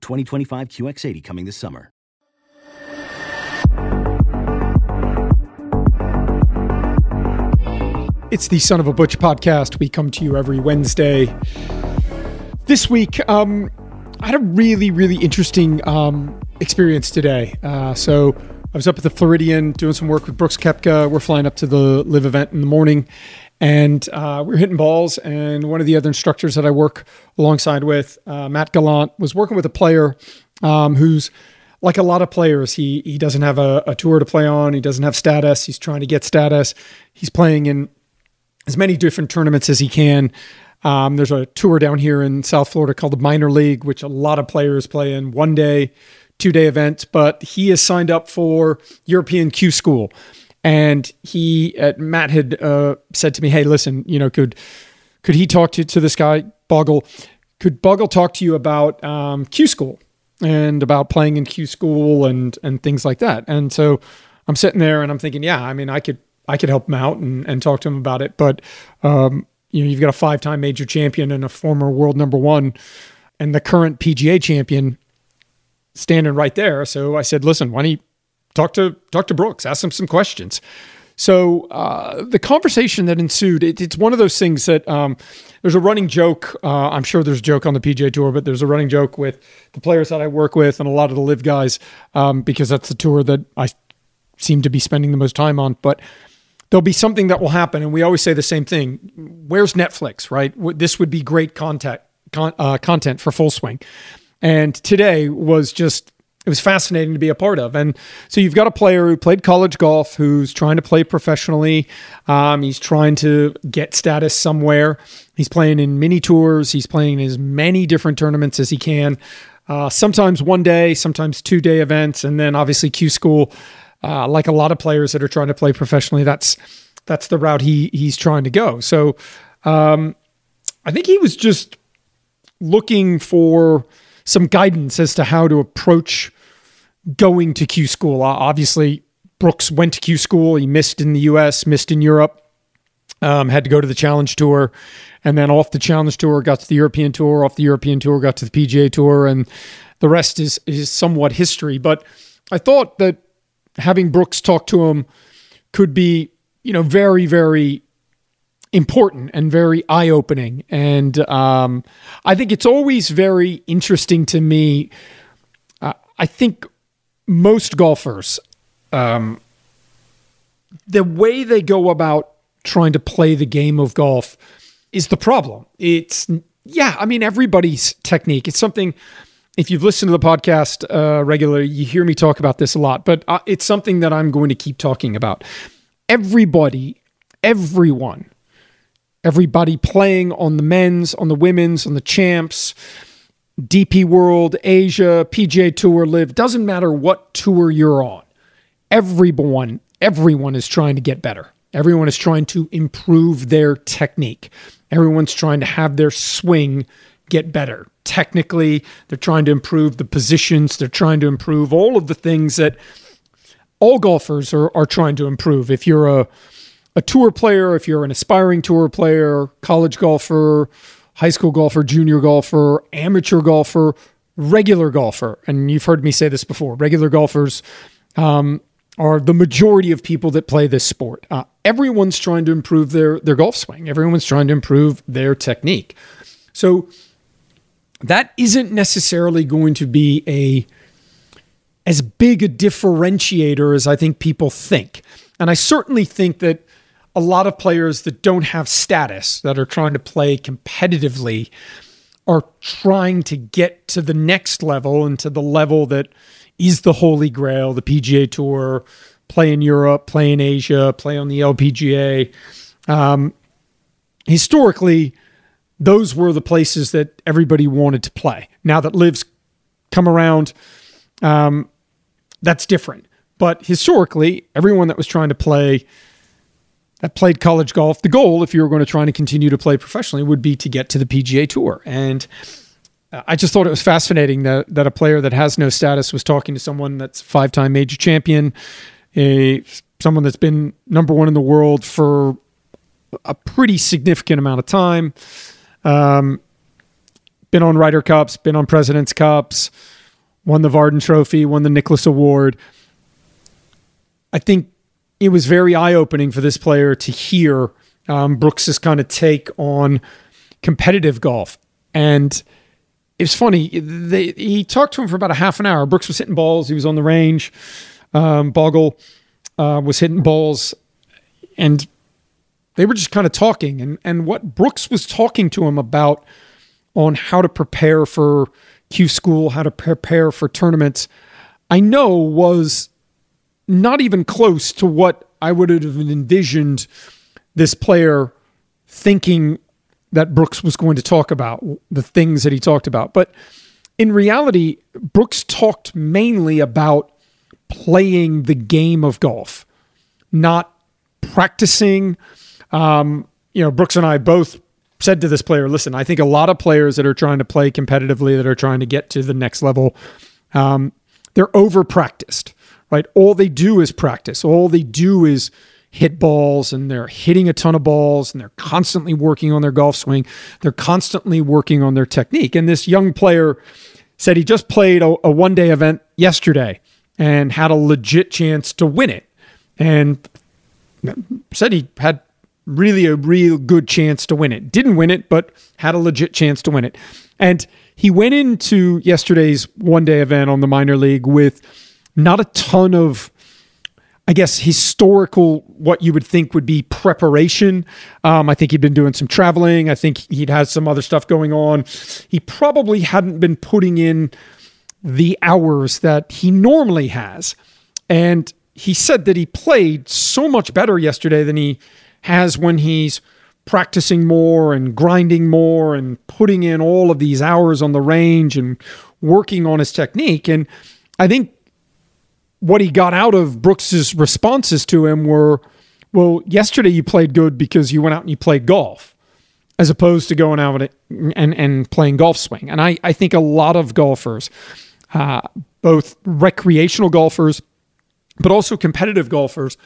2025 QX80 coming this summer. It's the Son of a Butch podcast. We come to you every Wednesday. This week, um, I had a really, really interesting um, experience today. Uh, so I was up at the Floridian doing some work with Brooks Koepka. We're flying up to the LIV event in the morning, and uh, we are hitting balls. And one of the other instructors that I work alongside with, uh, Matt Gallant, was working with a player um, who's like a lot of players. He he doesn't have a, a tour to play on. He doesn't have status. He's trying to get status. He's playing in as many different tournaments as he can. Um, there's a tour down here in South Florida called the Minor League, which a lot of players play in one day, two day event. But he is signed up for European Q School, and he uh, Matt had uh, said to me, "Hey, listen, you know, could could he talk to to this guy Bogle? Could Bogle talk to you about um, Q School and about playing in Q School and and things like that?" And so I'm sitting there and I'm thinking, yeah, I mean, I could I could help him out and, and talk to him about it. But um, you know, you've got a five-time major champion and a former world number one, and the current PGA champion standing right there. So I said, listen, why don't you talk to talk to Brooks, ask him some questions. So uh, the conversation that ensued, it, it's one of those things that um, there's a running joke. Uh, I'm sure there's a joke on the PGA Tour, but there's a running joke with the players that I work with and a lot of the LIV guys um, because that's the tour that I seem to be spending the most time on. But there'll be something that will happen. And we always say the same thing. Where's Netflix, right? This would be great content, con- uh, content for Full Swing. And today was just, it was fascinating to be a part of. And so you've got a player who played college golf who's trying to play professionally. Um, he's trying to get status somewhere. He's playing in mini tours. He's playing as many different tournaments as he can. Uh, sometimes one day, sometimes two day events. And then obviously Q School uh, like a lot of players that are trying to play professionally, that's that's the route he he's trying to go. So um, I think he was just looking for some guidance as to how to approach going to Q school. Obviously, Brooks went to Q school. He missed in the U.S., missed in Europe. Um, had to go to the Challenge Tour, and then off the Challenge Tour, got to the European Tour. Off the European Tour, got to the PGA Tour, and the rest is is somewhat history. But I thought that having Brooks talk to him could be, you know, very, very important and very eye opening. And um, I think it's always very interesting to me. Uh, I think most golfers, um, the way they go about trying to play the game of golf is the problem. It's, yeah, I mean, everybody's technique. It's something if you've listened to the podcast uh, regularly, you hear me talk about this a lot, but uh, it's something that I'm going to keep talking about. Everybody, everyone, everybody playing on the men's, on the women's, on the champs, DP World, Asia, PGA Tour, LIV, doesn't matter what tour you're on. Everyone, everyone is trying to get better. Everyone is trying to improve their technique. Everyone's trying to have their swing get better. Technically, they're trying to improve the positions, they're trying to improve all of the things that all golfers are, are trying to improve. If you're a, a tour player, if you're an aspiring tour player, college golfer, high school golfer, junior golfer, amateur golfer, regular golfer, and you've heard me say this before, regular golfers um, are the majority of people that play this sport. Uh, everyone's trying to improve their their golf swing. Everyone's trying to improve their technique. So that isn't necessarily going to be a as big a differentiator as I think people think. And I certainly think that a lot of players that don't have status, that are trying to play competitively, are trying to get to the next level and to the level that is the holy grail, the PGA Tour, play in Europe, play in Asia, play on the LPGA. Um, historically, those were the places that everybody wanted to play. Now that LIV's come around, um, that's different. But historically, everyone that was trying to play that played college golf, the goal, if you were going to try and continue to play professionally, would be to get to the PGA Tour. And I just thought it was fascinating that that a player that has no status was talking to someone that's five time major champion, a someone that's been number one in the world for a pretty significant amount of time. Um, been on Ryder Cups, been on President's Cups, won the Vardon Trophy, won the Nicklaus Award. I think it was very eye opening for this player to hear um, Brooks's kind of take on competitive golf. And it was funny. They, he talked to him for about a half an hour. Brooks was hitting balls. He was on the range. Um, Bogle uh, was hitting balls. And they were just kind of talking. And, and what Brooks was talking to him about on how to prepare for Q school, how to prepare for tournaments, I know was not even close to what I would have envisioned this player thinking that Brooks was going to talk about, the things that he talked about. But in reality, Brooks talked mainly about playing the game of golf, not practicing. Um, you know, Brooks and I both said to this player, listen, I think a lot of players that are trying to play competitively, that are trying to get to the next level, um, they're over practiced right? All they do is practice. All they do is hit balls and they're hitting a ton of balls and they're constantly working on their golf swing. They're constantly working on their technique. And this young player said he just played a, a one day event yesterday and had a legit chance to win it. And said he had really a real good chance to win it. Didn't win it, but had a legit chance to win it. And he went into yesterday's one day event on the minor league with not a ton of I guess historical what you would think would be preparation. Um, I think he'd been doing some traveling. I think he'd had some other stuff going on. He probably hadn't been putting in the hours that he normally has. And he said that he played so much better yesterday than he has when he's practicing more and grinding more and putting in all of these hours on the range and working on his technique. And I think what he got out of Brooks's responses to him were, well, yesterday you played good because you went out and you played golf, as opposed to going out and and playing golf swing. And I I think a lot of golfers, uh, both recreational golfers, but also competitive golfers,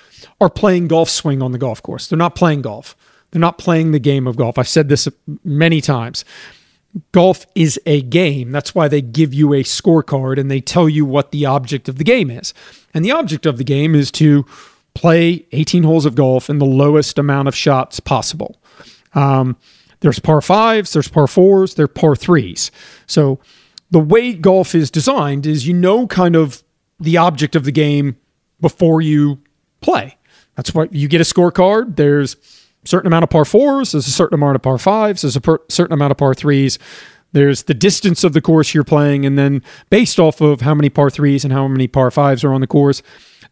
are playing golf swing on the golf course. They're not playing golf. They're not playing the game of golf. I've said this many times golf is a game. That's why they give you a scorecard and they tell you what the object of the game is. And the object of the game is to play 18 holes of golf in the lowest amount of shots possible. Um, there's par fives, there's par fours, there's par threes. So the way golf is designed is you know kind of the object of the game before you play. That's what you get a scorecard. There's certain amount of par fours, there's a certain amount of par fives, there's a per- certain amount of par threes. There's the distance of the course you're playing, and then based off of how many par threes and how many par fives are on the course,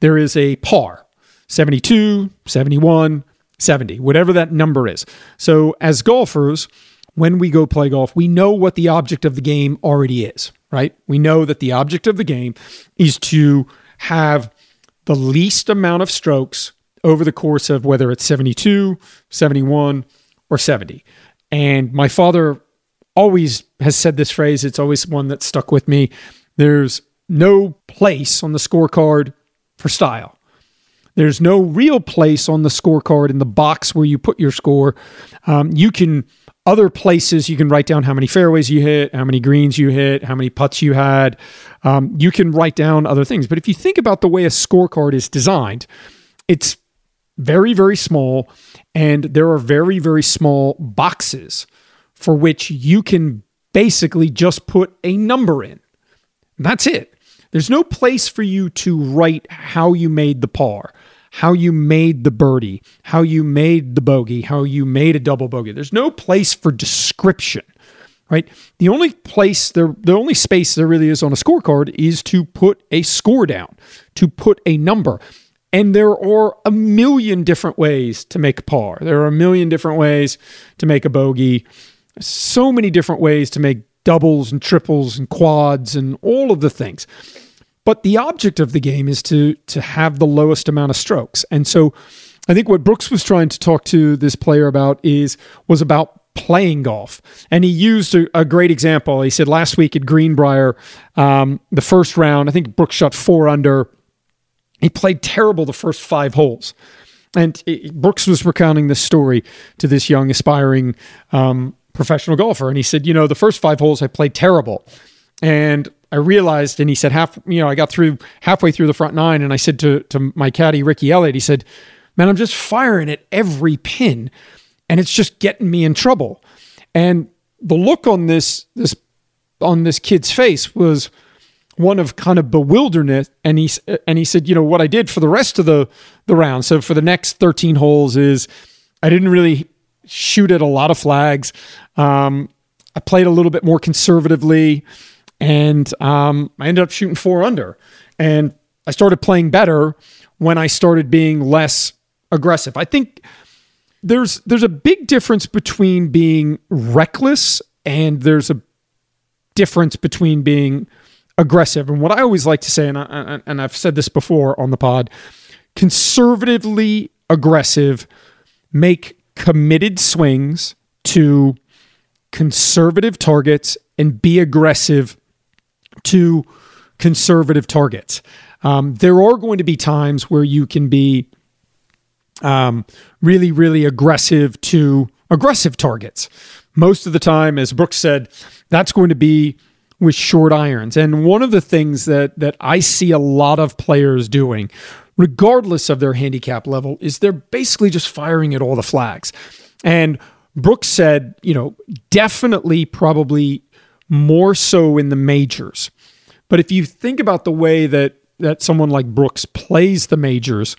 there is a par 72, 71, 70, whatever that number is. So, as golfers, when we go play golf, we know what the object of the game already is, right? We know that the object of the game is to have the least amount of strokes over the course of whether it's 72, 71, or 70. And my father always has said this phrase, it's always one that stuck with me. There's no place on the scorecard for style. There's no real place on the scorecard in the box where you put your score. Um, you can, other places, you can write down how many fairways you hit, how many greens you hit, how many putts you had. Um, you can write down other things. But if you think about the way a scorecard is designed, it's very, very small. And there are very, very small boxes for which you can basically just put a number in. That's it. There's no place for you to write how you made the par, how you made the birdie, how you made the bogey, how you made a double bogey. There's no place for description, right? The only place there, the only space there really is on a scorecard is to put a score down, to put a number. And there are a million different ways to make a par. There are a million different ways to make a bogey. So many different ways to make doubles and triples and quads and all of the things. But the object of the game is to to have the lowest amount of strokes. And so I think what Brooks was trying to talk to this player about is was about playing golf. And he used a, a great example. He said last week at Greenbrier, um, the first round, I think Brooks shot four under. He played terrible the first five holes. And it, Brooks was recounting this story to this young aspiring um, professional golfer. And he said, you know, the first five holes I played terrible. And I realized, and he said, half, you know, I got through halfway through the front nine, and I said to to my caddy Ricky Elliott, he said, "Man, I'm just firing at every pin, and it's just getting me in trouble." And the look on this this on this kid's face was one of kind of bewilderment and he and he said you know what I did for the rest of the the round so for the next 13 holes is I didn't really shoot at a lot of flags um, I played a little bit more conservatively and um, I ended up shooting four under. And I started playing better when I started being less aggressive. I think there's there's a big difference between being reckless and there's a difference between being aggressive. And what I always like to say, and I, and I've said this before on the pod, conservatively aggressive, make committed swings to conservative targets and be aggressive to conservative targets. Um, there are going to be times where you can be um, really, really aggressive to aggressive targets. Most of the time, as Brooks said, that's going to be with short irons. And one of the things that that I see a lot of players doing, regardless of their handicap level, is they're basically just firing at all the flags. And Brooks said, you know, definitely probably more so in the majors. But if you think about the way that that someone like Brooks plays the majors,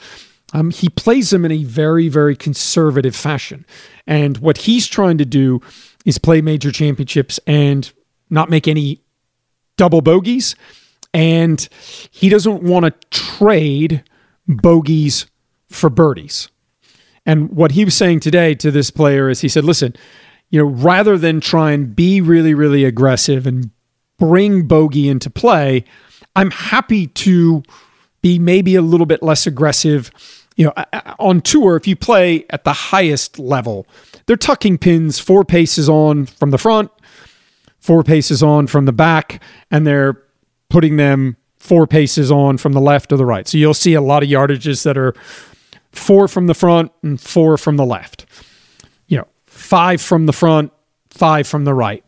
um, he plays them in a very, very conservative fashion. And what he's trying to do is play major championships and not make any double bogeys. And he doesn't want to trade bogeys for birdies. And what he was saying today to this player is he said, listen, you know, rather than try and be really, really aggressive and bring bogey into play, I'm happy to be maybe a little bit less aggressive. You know, on tour, if you play at the highest level, they're tucking pins four paces on from the front, four paces on from the back, and they're putting them four paces on from the left or the right. So you'll see a lot of yardages that are four from the front and four from the left You know, five from the front, five from the right,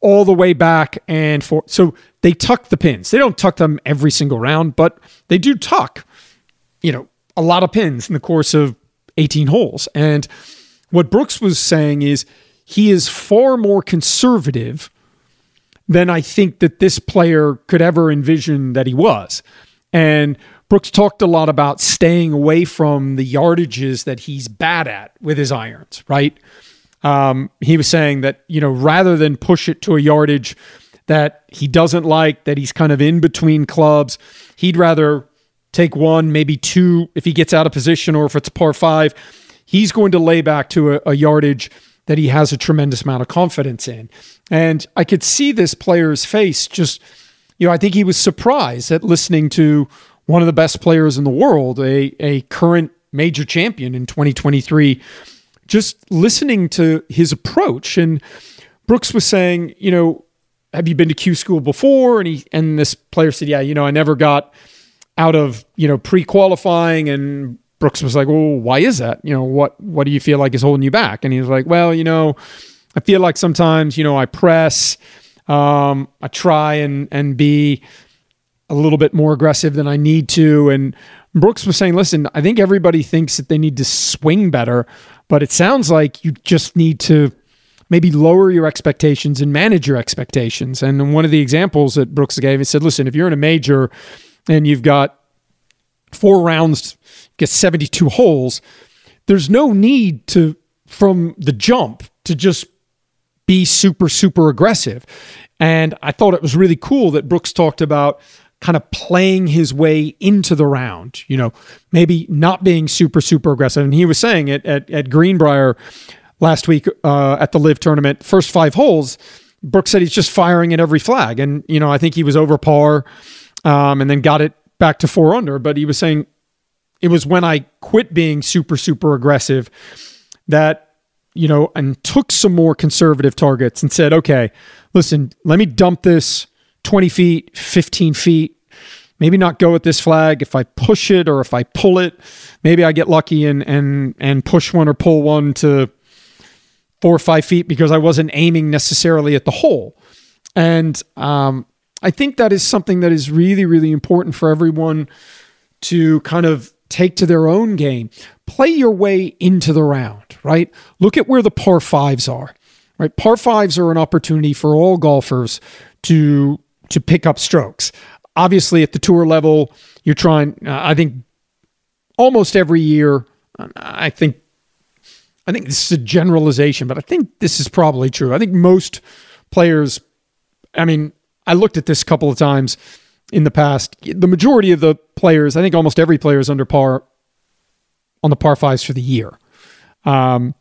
all the way back and four. So they tuck the pins. They don't tuck them every single round, but they do tuck, you know, a lot of pins in the course of 18 holes. And what Brooks was saying is he is far more conservative than I think that this player could ever envision that he was. And Brooks talked a lot about staying away from the yardages that he's bad at with his irons, right? Um, he was saying that, you know, rather than push it to a yardage that he doesn't like, that he's kind of in between clubs, he'd rather take one, maybe two if he gets out of position or if it's par five. He's going to lay back to a, a yardage that he has a tremendous amount of confidence in. And I could see this player's face just, you know, I think he was surprised at listening to one of the best players in the world, a, a current major champion in 2023, just listening to his approach. And Brooks was saying, you know, have you been to Q school before? And he and this player said, yeah, you know, I never got out of you know pre-qualifying. And Brooks was like, well, why is that? You know, what what do you feel like is holding you back? And he was like, well, you know, I feel like sometimes you know I press, um, I try and and be a little bit more aggressive than I need to. And Brooks was saying, listen, I think everybody thinks that they need to swing better, but it sounds like you just need to maybe lower your expectations and manage your expectations. And one of the examples that Brooks gave, he said, listen, if you're in a major and you've got four rounds, get 72 holes, there's no need to, from the jump, to just be super, super aggressive. And I thought it was really cool that Brooks talked about kind of playing his way into the round, you know, maybe not being super, super aggressive. And he was saying it at, at Greenbrier last week uh, at the LIV tournament, first five holes, Brooks said he's just firing at every flag. And, you know, I think he was over par um, and then got it back to four under. But he was saying it was when I quit being super, super aggressive that, you know, and took some more conservative targets and said, okay, listen, let me dump this 20 feet, 15 feet. Maybe not go at this flag. If I push it or if I pull it, maybe I get lucky and and and push one or pull one to four or five feet because I wasn't aiming necessarily at the hole. And um, I think that is something that is really, really important for everyone to kind of take to their own game. Play your way into the round, right? Look at where the par fives are, right? Par fives are an opportunity for all golfers to to pick up strokes. Obviously, at the tour level, you're trying. Uh, I think almost every year. I think I think this is a generalization, but I think this is probably true. I think most players, I mean, I looked at this a couple of times in the past. The majority of the players, I think almost every player is under par on the par fives for the year. Um,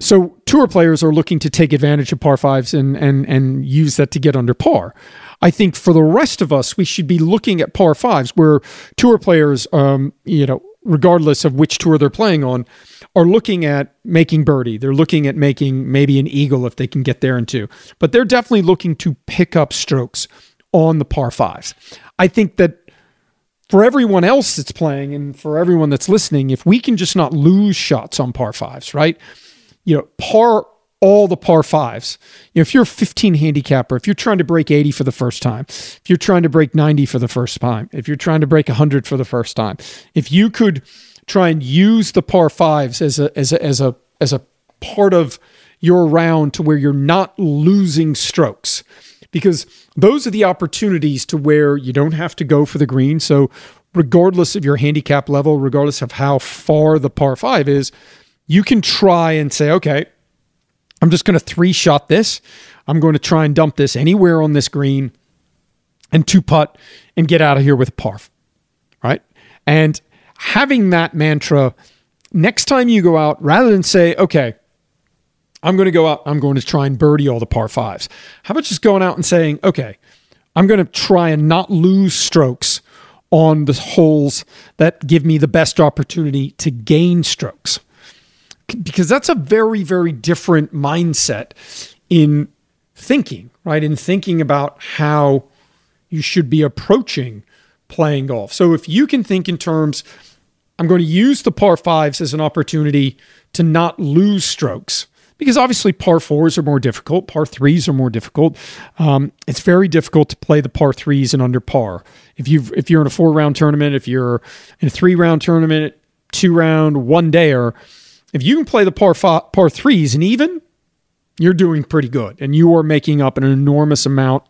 so tour players are looking to take advantage of par fives and and and use that to get under par. I think for the rest of us, we should be looking at par fives where tour players, um, you know, regardless of which tour they're playing on, are looking at making birdie. They're looking at making maybe an eagle if they can get there in two. But they're definitely looking to pick up strokes on the par fives. I think that for everyone else that's playing and for everyone that's listening, if we can just not lose shots on par fives, right? You know, par all the par fives. You know, if you're a 15 handicapper, if you're trying to break 80 for the first time, if you're trying to break 90 for the first time, if you're trying to break 100 for the first time, if you could try and use the par fives as a as a as a as a part of your round to where you're not losing strokes because those are the opportunities to where you don't have to go for the green. So regardless of your handicap level regardless of how far the par 5 is you can try and say okay I'm just going to three shot this. I'm going to try and dump this anywhere on this green and two putt and get out of here with a par right? And having that mantra next time you go out, rather than say, okay, I'm going to go out, I'm going to try and birdie all the par fives. How about just going out and saying, okay, I'm going to try and not lose strokes on the holes that give me the best opportunity to gain strokes. Because that's a very, very different mindset in thinking, right? In thinking about how you should be approaching playing golf. So if you can think in terms, I'm going to use the par fives as an opportunity to not lose strokes because obviously par fours are more difficult, par threes are more difficult. Um, it's very difficult to play the par threes and under par. If you if you're in a four round tournament, if you're in a three round tournament, two round, one day, or if you can play the par five, par threes and even, you're doing pretty good, and you are making up an enormous amount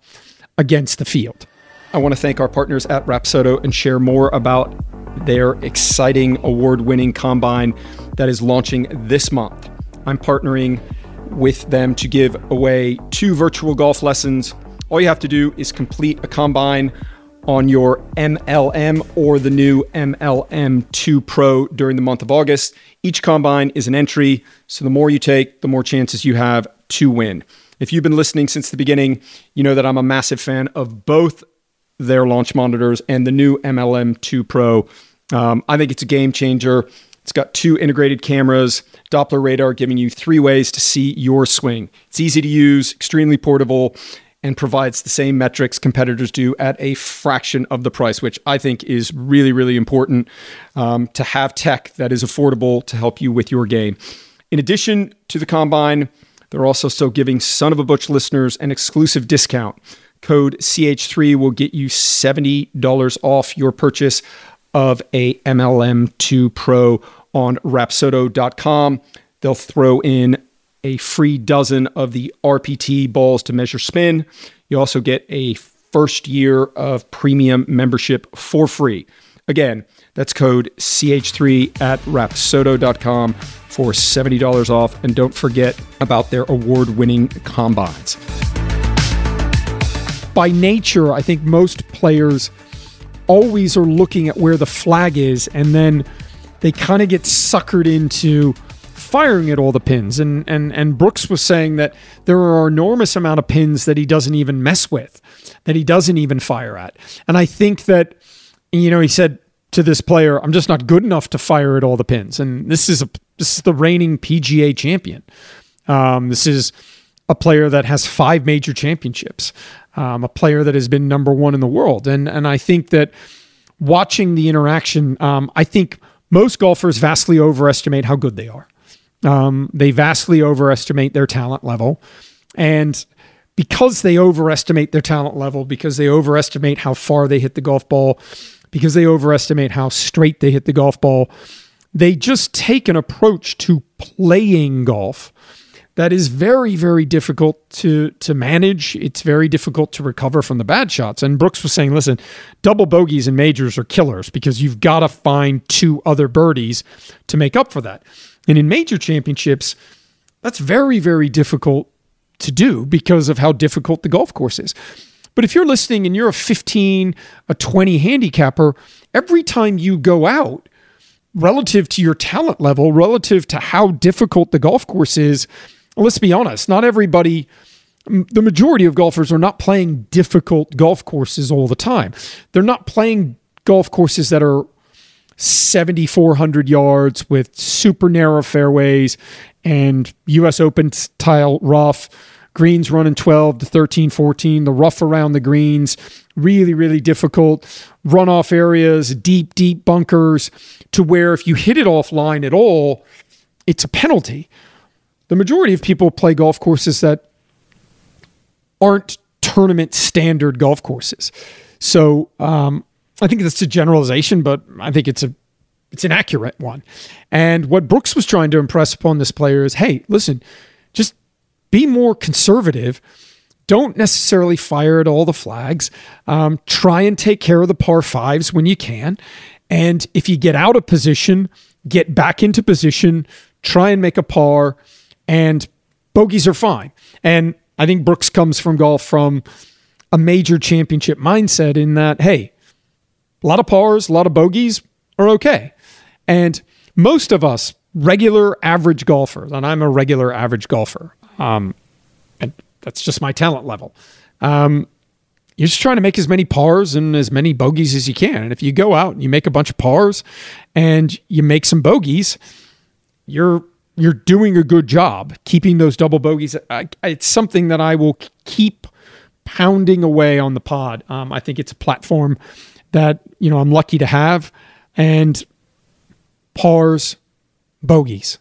against the field. I want to thank our partners at Rapsodo and share more about their exciting award winning combine that is launching this month. I'm partnering with them to give away two virtual golf lessons. All you have to do is complete a combine on your MLM or the new MLM 2 Pro during the month of August. Each combine is an entry, so the more you take, the more chances you have to win. If you've been listening since the beginning, you know that I'm a massive fan of both their launch monitors and the new MLM 2 Pro. Um, I think it's a game changer. It's got two integrated cameras, Doppler radar giving you three ways to see your swing. It's easy to use, extremely portable, and provides the same metrics competitors do at a fraction of the price, which I think is really, really important um, to have tech that is affordable to help you with your game. In addition to the combine, they're also still giving Son of a Butch listeners an exclusive discount. Code CH3 will get you $70 off your purchase of a MLM2 Pro on rapsodo.com. They'll throw in a free dozen of the RPT balls to measure spin. You also get a first year of premium membership for free. Again, that's code CH3 at rapsodo.com for $70 off. And don't forget about their award winning combines. By nature, I think most players always are looking at where the flag is and then they kind of get suckered into firing at all the pins. And and and Brooks was saying that there are enormous amount of pins that he doesn't even mess with, that he doesn't even fire at. And I think that, you know, he said to this player, I'm just not good enough to fire at all the pins. And this is a this is the reigning PGA champion. Um, this is a player that has five major championships, um, a player that has been number one in the world. And and I think that watching the interaction, um, I think most golfers vastly overestimate how good they are. Um, they vastly overestimate their talent level. And because they overestimate their talent level, because they overestimate how far they hit the golf ball, because they overestimate how straight they hit the golf ball, they just take an approach to playing golf that is very, very difficult to to manage. It's very difficult to recover from the bad shots. And Brooks was saying, listen, double bogeys in majors are killers because you've got to find two other birdies to make up for that. And in major championships, that's very, very difficult to do because of how difficult the golf course is. But if you're listening and you're a 15, a 20 handicapper, every time you go out, relative to your talent level, relative to how difficult the golf course is, let's be honest, not everybody, the majority of golfers are not playing difficult golf courses all the time. They're not playing golf courses that are 7,400 yards with super narrow fairways and US Open style rough. Greens running 12 to 13, 14. The rough around the greens, really, really difficult. Runoff areas, deep, deep bunkers to where if you hit it offline at all, it's a penalty. The majority of people play golf courses that aren't tournament standard golf courses. So um, I think that's a generalization, but I think it's a it's an accurate one. And what Brooks was trying to impress upon this player is, hey, listen, just be more conservative. Don't necessarily fire at all the flags. Um, try and take care of the par fives when you can. And if you get out of position, get back into position, try and make a par, and bogeys are fine. And I think Brooks comes from golf from a major championship mindset in that, hey, a lot of pars, a lot of bogeys are okay. And most of us, regular average golfers, and I'm a regular average golfer, um, and that's just my talent level. Um, you're just trying to make as many pars and as many bogeys as you can. And if you go out and you make a bunch of pars and you make some bogeys, you're you're doing a good job keeping those double bogeys. It's something that I will keep pounding away on the pod. Um, I think it's a platform that you know I'm lucky to have, and pars, bogeys,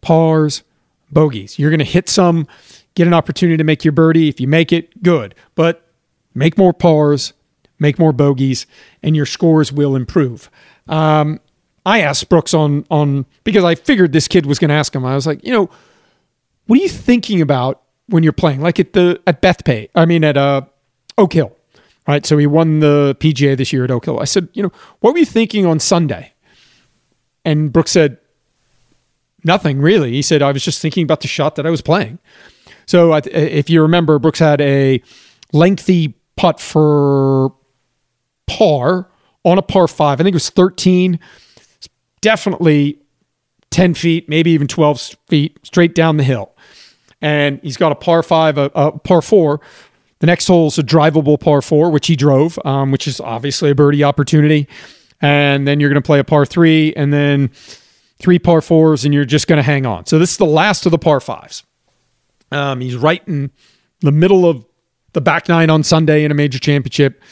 pars, bogeys. You're going to hit some, get an opportunity to make your birdie. If you make it, good, but make more pars, make more bogeys, and your scores will improve. Um, I asked Brooks on on because I figured this kid was going to ask him. I was like, you know, what are you thinking about when you're playing? Like at the at Bethpage, I mean at uh, Oak Hill right? So he won the PGA this year at Oak Hill. I said, you know, what were you thinking on Sunday? And Brooks said, nothing really. He said, I was just thinking about the shot that I was playing. So if you remember, Brooks had a lengthy putt for par on a par five. I think it was 13, definitely 10 feet, maybe even 12 feet straight down the hill. And he's got a par five, a, a par four the next hole is a drivable par four, which he drove, um, which is obviously a birdie opportunity. And then you're going to play a par three, and then three par fours, and you're just going to hang on. So this is the last of the par fives. Um, he's right in the middle of the back nine on Sunday in a major championship.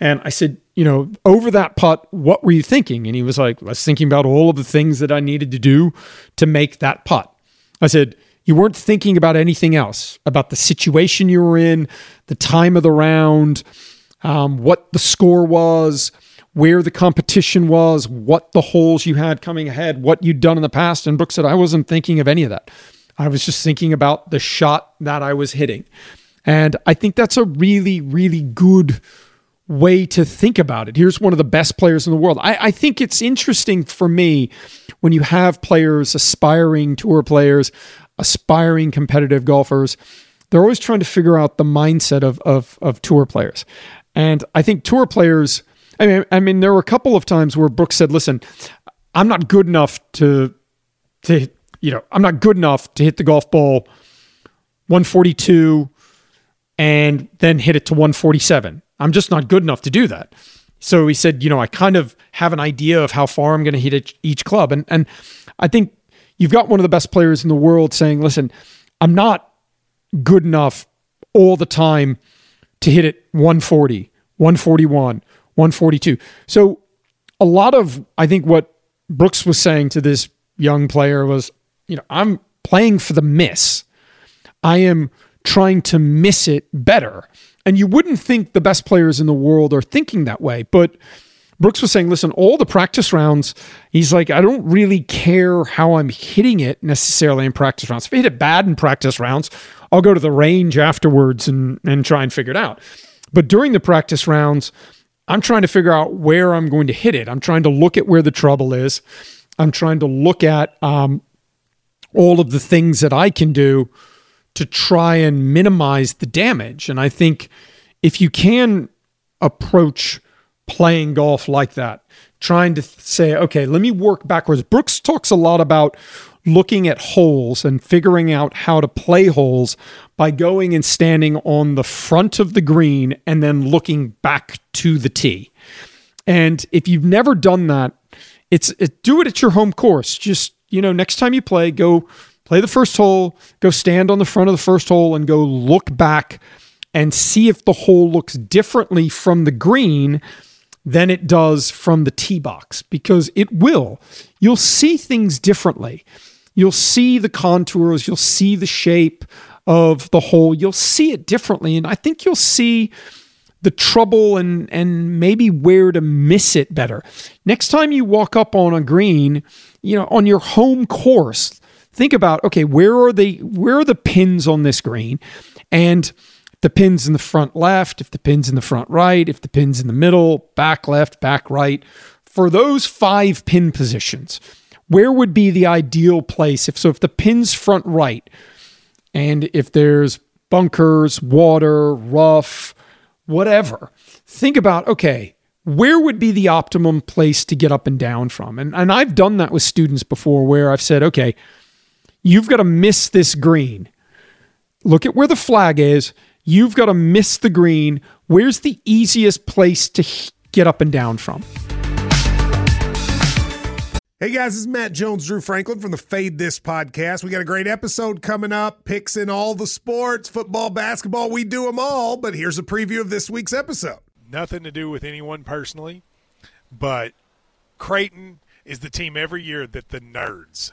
And I said, you know, over that putt, what were you thinking? And he was like, I was thinking about all of the things that I needed to do to make that putt. I said, you weren't thinking about anything else, about the situation you were in, the time of the round, um, what the score was, where the competition was, what the holes you had coming ahead, what you'd done in the past. And Brooks said, I wasn't thinking of any of that. I was just thinking about the shot that I was hitting. And I think that's a really, really good way to think about it. Here's one of the best players in the world. I, I, think it's interesting for me when you have players, aspiring tour players, aspiring competitive golfers, they're always trying to figure out the mindset of, of, of tour players. And I think tour players, I mean, I mean, there were a couple of times where Brooks said, listen, I'm not good enough to, to, you know, I'm not good enough to hit the golf ball 142 and then hit it to 147. I'm just not good enough to do that. So he said, you know, I kind of have an idea of how far I'm going to hit each club. And, and I think you've got one of the best players in the world saying, listen, I'm not good enough all the time to hit it 140, 141, 142. So a lot of, I think, what Brooks was saying to this young player was, you know, I'm playing for the miss. I am trying to miss it better. And you wouldn't think the best players in the world are thinking that way. But Brooks was saying, listen, all the practice rounds, he's like, I don't really care how I'm hitting it necessarily in practice rounds. If I hit it bad in practice rounds, I'll go to the range afterwards and, and try and figure it out. But during the practice rounds, I'm trying to figure out where I'm going to hit it. I'm trying to look at where the trouble is. I'm trying to look at um, all of the things that I can do to try and minimize the damage. And I think if you can approach playing golf like that, trying to say, okay, let me work backwards. Brooks talks a lot about looking at holes and figuring out how to play holes by going and standing on the front of the green and then looking back to the tee. And if you've never done that, it's it, do it at your home course. Just, you know, next time you play, go play the first hole, go stand on the front of the first hole and go look back and see if the hole looks differently from the green than it does from the tee box because it will. You'll see things differently. You'll see the contours, you'll see the shape of the hole, you'll see it differently. And I think you'll see the trouble and and maybe where to miss it better. Next time you walk up on a green, you know, on your home course, think about okay, where are the where are the pins on this green? And the pins in the front left, if the pins in the front right, if the pins in the middle, back left, back right. For those five pin positions, where would be the ideal place if so if the pins front right and if there's bunkers, water, rough, whatever. Think about okay, where would be the optimum place to get up and down from? And and I've done that with students before where I've said, okay, you've got to miss this green. Look at where the flag is. You've got to miss the green. Where's the easiest place to get up and down from? Hey guys, this is Matt Jones, Drew Franklin from the Fade This podcast. We got a great episode coming up, picks in all the sports, football, basketball, we do them all. But here's a preview of this week's episode. Nothing to do with anyone personally, but Creighton is the team every year that the nerds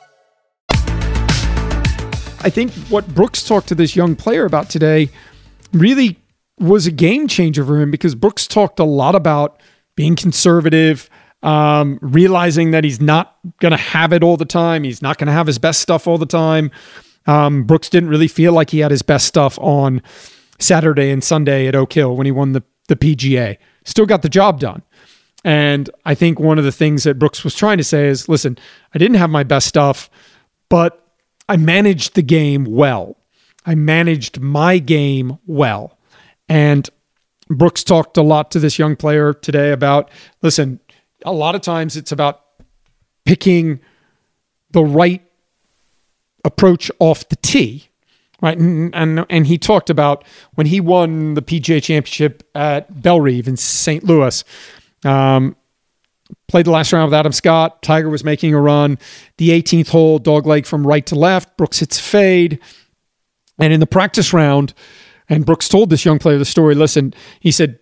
I think what Brooks talked to this young player about today really was a game changer for him because Brooks talked a lot about being conservative, um, realizing that he's not going to have it all the time. He's not going to have his best stuff all the time. Um, Brooks didn't really feel like he had his best stuff on Saturday and Sunday at Oak Hill when he won the, the PGA. Still got the job done. And I think one of the things that Brooks was trying to say is listen, I didn't have my best stuff, but I managed the game well. I managed my game well. And Brooks talked a lot to this young player today about listen, a lot of times it's about picking the right approach off the tee. Right. And, and and he talked about when he won the PGA championship at Bellerive in St. Louis. Um, played the last round with Adam Scott. Tiger was making a run. The 18th hole, dogleg from right to left. Brooks hits fade. And in the practice round, and Brooks told this young player the story. Listen, he said,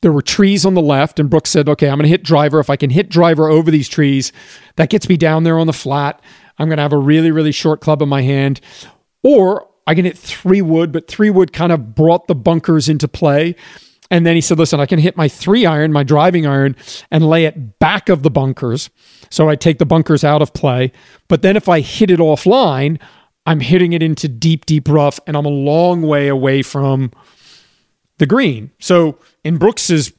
there were trees on the left, and Brooks said, okay, I'm going to hit driver. If I can hit driver over these trees, that gets me down there on the flat. I'm going to have a really, really short club in my hand. Or I can hit three wood, but three wood kind of brought the bunkers into play. And then he said, listen, I can hit my three iron, my driving iron, and lay it back of the bunkers. So I take the bunkers out of play. But then if I hit it offline, I'm hitting it into deep, deep rough, and I'm a long way away from the green. So in Brooks's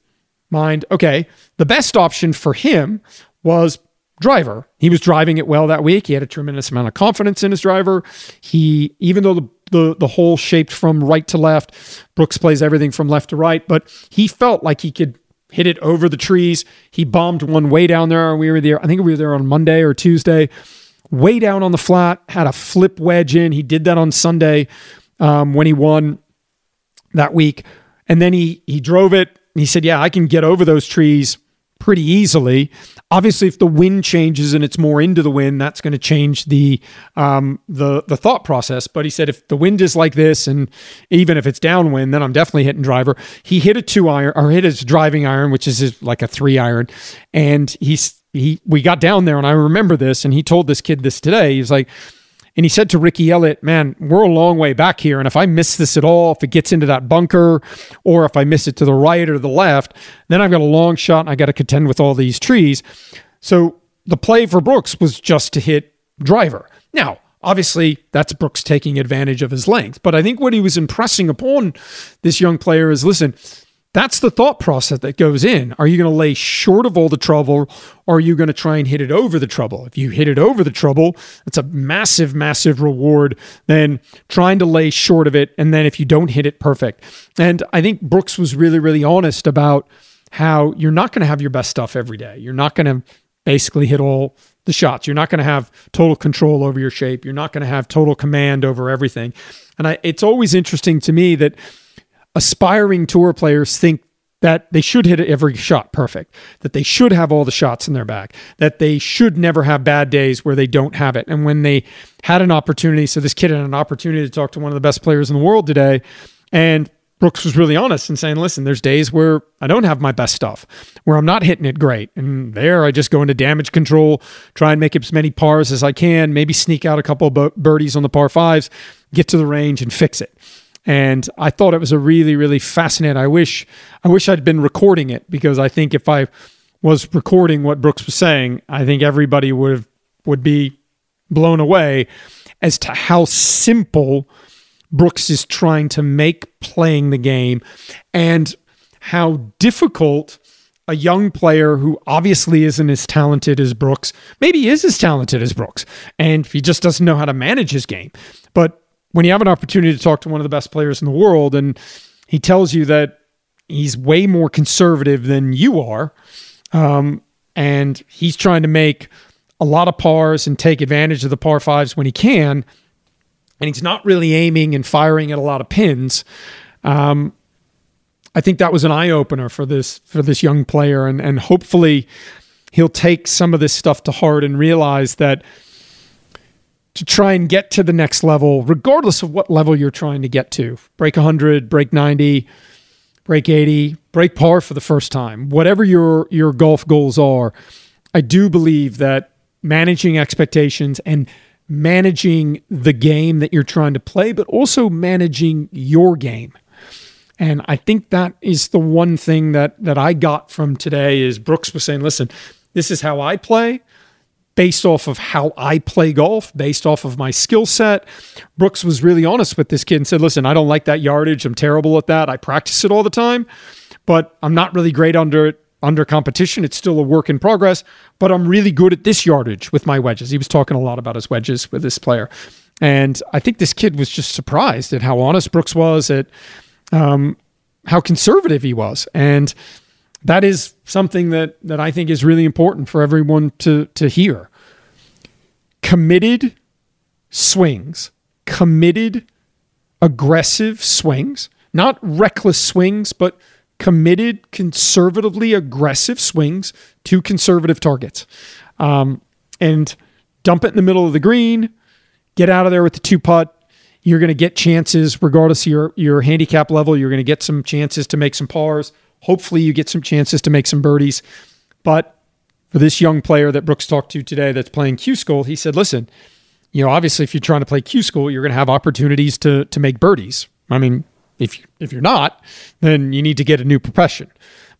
mind, okay, the best option for him was driver. He was driving it well that week. He had a tremendous amount of confidence in his driver. He, even though the the the hole shaped from right to left, Brooks plays everything from left to right, but he felt like he could hit it over the trees. He bombed one way down there. We were there. I think we were there on Monday or Tuesday. Way down on the flat, had a flip wedge in. He did that on Sunday um, when he won that week, and then he he drove it. he said, "Yeah, I can get over those trees pretty easily. Obviously, if the wind changes and it's more into the wind, that's going to change the um, the the thought process. But he said if the wind is like this, and even if it's downwind, then I'm definitely hitting driver. He hit a two iron or hit his driving iron, which is his, like a three iron, and he's he we got down there, and I remember this, and he told this kid this today. He's like and he said to Ricky Elliott, Man, we're a long way back here. And if I miss this at all, if it gets into that bunker, or if I miss it to the right or the left, then I've got a long shot and I got to contend with all these trees. So the play for Brooks was just to hit driver. Now, obviously, that's Brooks taking advantage of his length. But I think what he was impressing upon this young player is listen, that's the thought process that goes in. Are you going to lay short of all the trouble or are you going to try and hit it over the trouble? If you hit it over the trouble, that's a massive, massive reward than trying to lay short of it. And then if you don't hit it, perfect. And I think Brooks was really, really honest about how you're not going to have your best stuff every day. You're not going to basically hit all the shots. You're not going to have total control over your shape. You're not going to have total command over everything. And I, it's always interesting to me that aspiring tour players think that they should hit every shot perfect, that they should have all the shots in their bag, that they should never have bad days where they don't have it. And when they had an opportunity, so this kid had an opportunity to talk to one of the best players in the world today, and Brooks was really honest and saying, listen, there's days where I don't have my best stuff, where I'm not hitting it great. And there I just go into damage control, try and make as many pars as I can, maybe sneak out a couple of birdies on the par fives, get to the range and fix it. And I thought it was a really, really fascinating. I wish I wish I'd been recording it because I think if I was recording what Brooks was saying, I think everybody would would be blown away as to how simple Brooks is trying to make playing the game and how difficult a young player who obviously isn't as talented as Brooks, maybe is as talented as Brooks, and he just doesn't know how to manage his game. But when you have an opportunity to talk to one of the best players in the world and he tells you that he's way more conservative than you are, um, and he's trying to make a lot of pars and take advantage of the par fives when he can, and he's not really aiming and firing at a lot of pins. Um, I think that was an eye opener for this for this young player, and and hopefully he'll take some of this stuff to heart and realize that to try and get to the next level, regardless of what level you're trying to get to, break 100, break 90, break 80, break par for the first time, whatever your your golf goals are, I do believe that managing expectations and managing the game that you're trying to play, but also managing your game. And I think that is the one thing that that I got from today is Brooks was saying, listen, this is how I play based off of how I play golf, based off of my skill set. Brooks was really honest with this kid and said, listen, I don't like that yardage. I'm terrible at that. I practice it all the time, but I'm not really great under it under competition. It's still a work in progress, but I'm really good at this yardage with my wedges. He was talking a lot about his wedges with this player. And I think this kid was just surprised at how honest Brooks was, at um, how conservative he was. And that is something that, that I think is really important for everyone to, to hear. Committed swings, committed, aggressive swings, not reckless swings, but committed, conservatively aggressive swings to conservative targets. Um, and dump it in the middle of the green, get out of there with the two putt. You're going to get chances, regardless of your, your handicap level. You're going to get some chances to make some pars. Hopefully, you get some chances to make some birdies. But for this young player that Brooks talked to today that's playing Q School, he said, listen, you know, obviously, if you're trying to play Q School, you're going to have opportunities to to make birdies. I mean, if if you're not, then you need to get a new profession.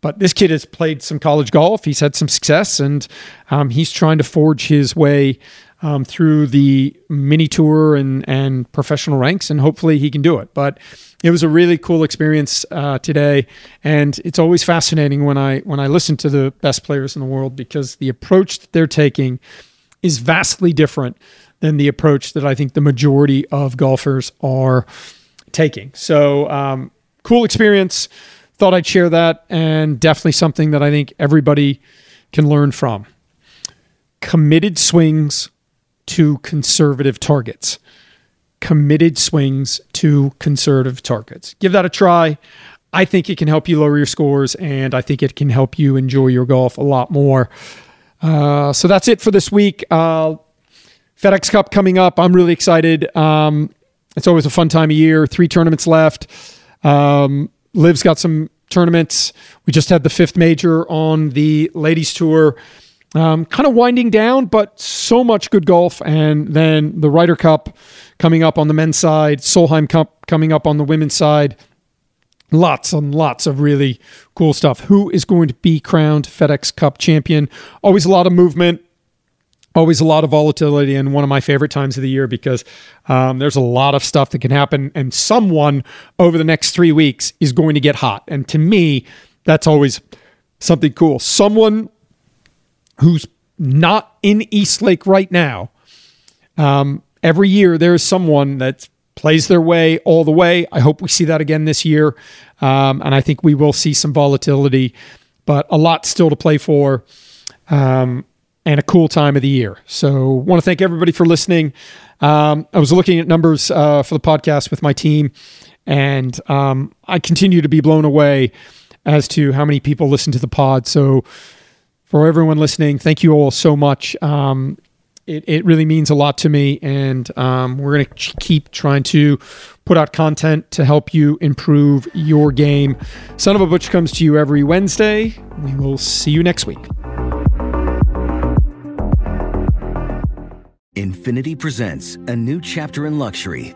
But this kid has played some college golf. He's had some success, and um, he's trying to forge his way um, through the mini tour and and professional ranks, and hopefully he can do it. But it was a really cool experience uh, today, and it's always fascinating when I when I listen to the best players in the world because the approach that they're taking is vastly different than the approach that I think the majority of golfers are taking. So um, cool experience. Thought I'd share that, and definitely something that I think everybody can learn from. Committed swings to conservative targets. Committed swings to conservative targets. Give that a try. I think it can help you lower your scores, and I think it can help you enjoy your golf a lot more. Uh, so that's it for this week. Uh, FedEx Cup coming up. I'm really excited. Um, it's always a fun time of year. Three tournaments left. Um, LIV's got some tournaments. We just had the fifth major on the ladies tour. Um, kind of winding down, but so much good golf. And then the Ryder Cup coming up on the men's side, Solheim Cup coming up on the women's side. Lots and lots of really cool stuff. Who is going to be crowned FedEx Cup champion? Always a lot of movement always a lot of volatility and one of my favorite times of the year because um, there's a lot of stuff that can happen and someone over the next three weeks is going to get hot and to me that's always something cool someone who's not in East Lake right now um, every year there's someone that plays their way all the way i hope we see that again this year um, and i think we will see some volatility but a lot still to play for um, and a cool time of the year. So, want to thank everybody for listening. Um, I was looking at numbers uh, for the podcast with my team, and um, I continue to be blown away as to how many people listen to the pod. So for everyone listening, thank you all so much. Um, it, it really means a lot to me, and um, we're going to ch- keep trying to put out content to help you improve your game. Son of a Butch comes to you every Wednesday. We will see you next week. Infiniti presents a new chapter in luxury,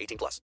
18 plus.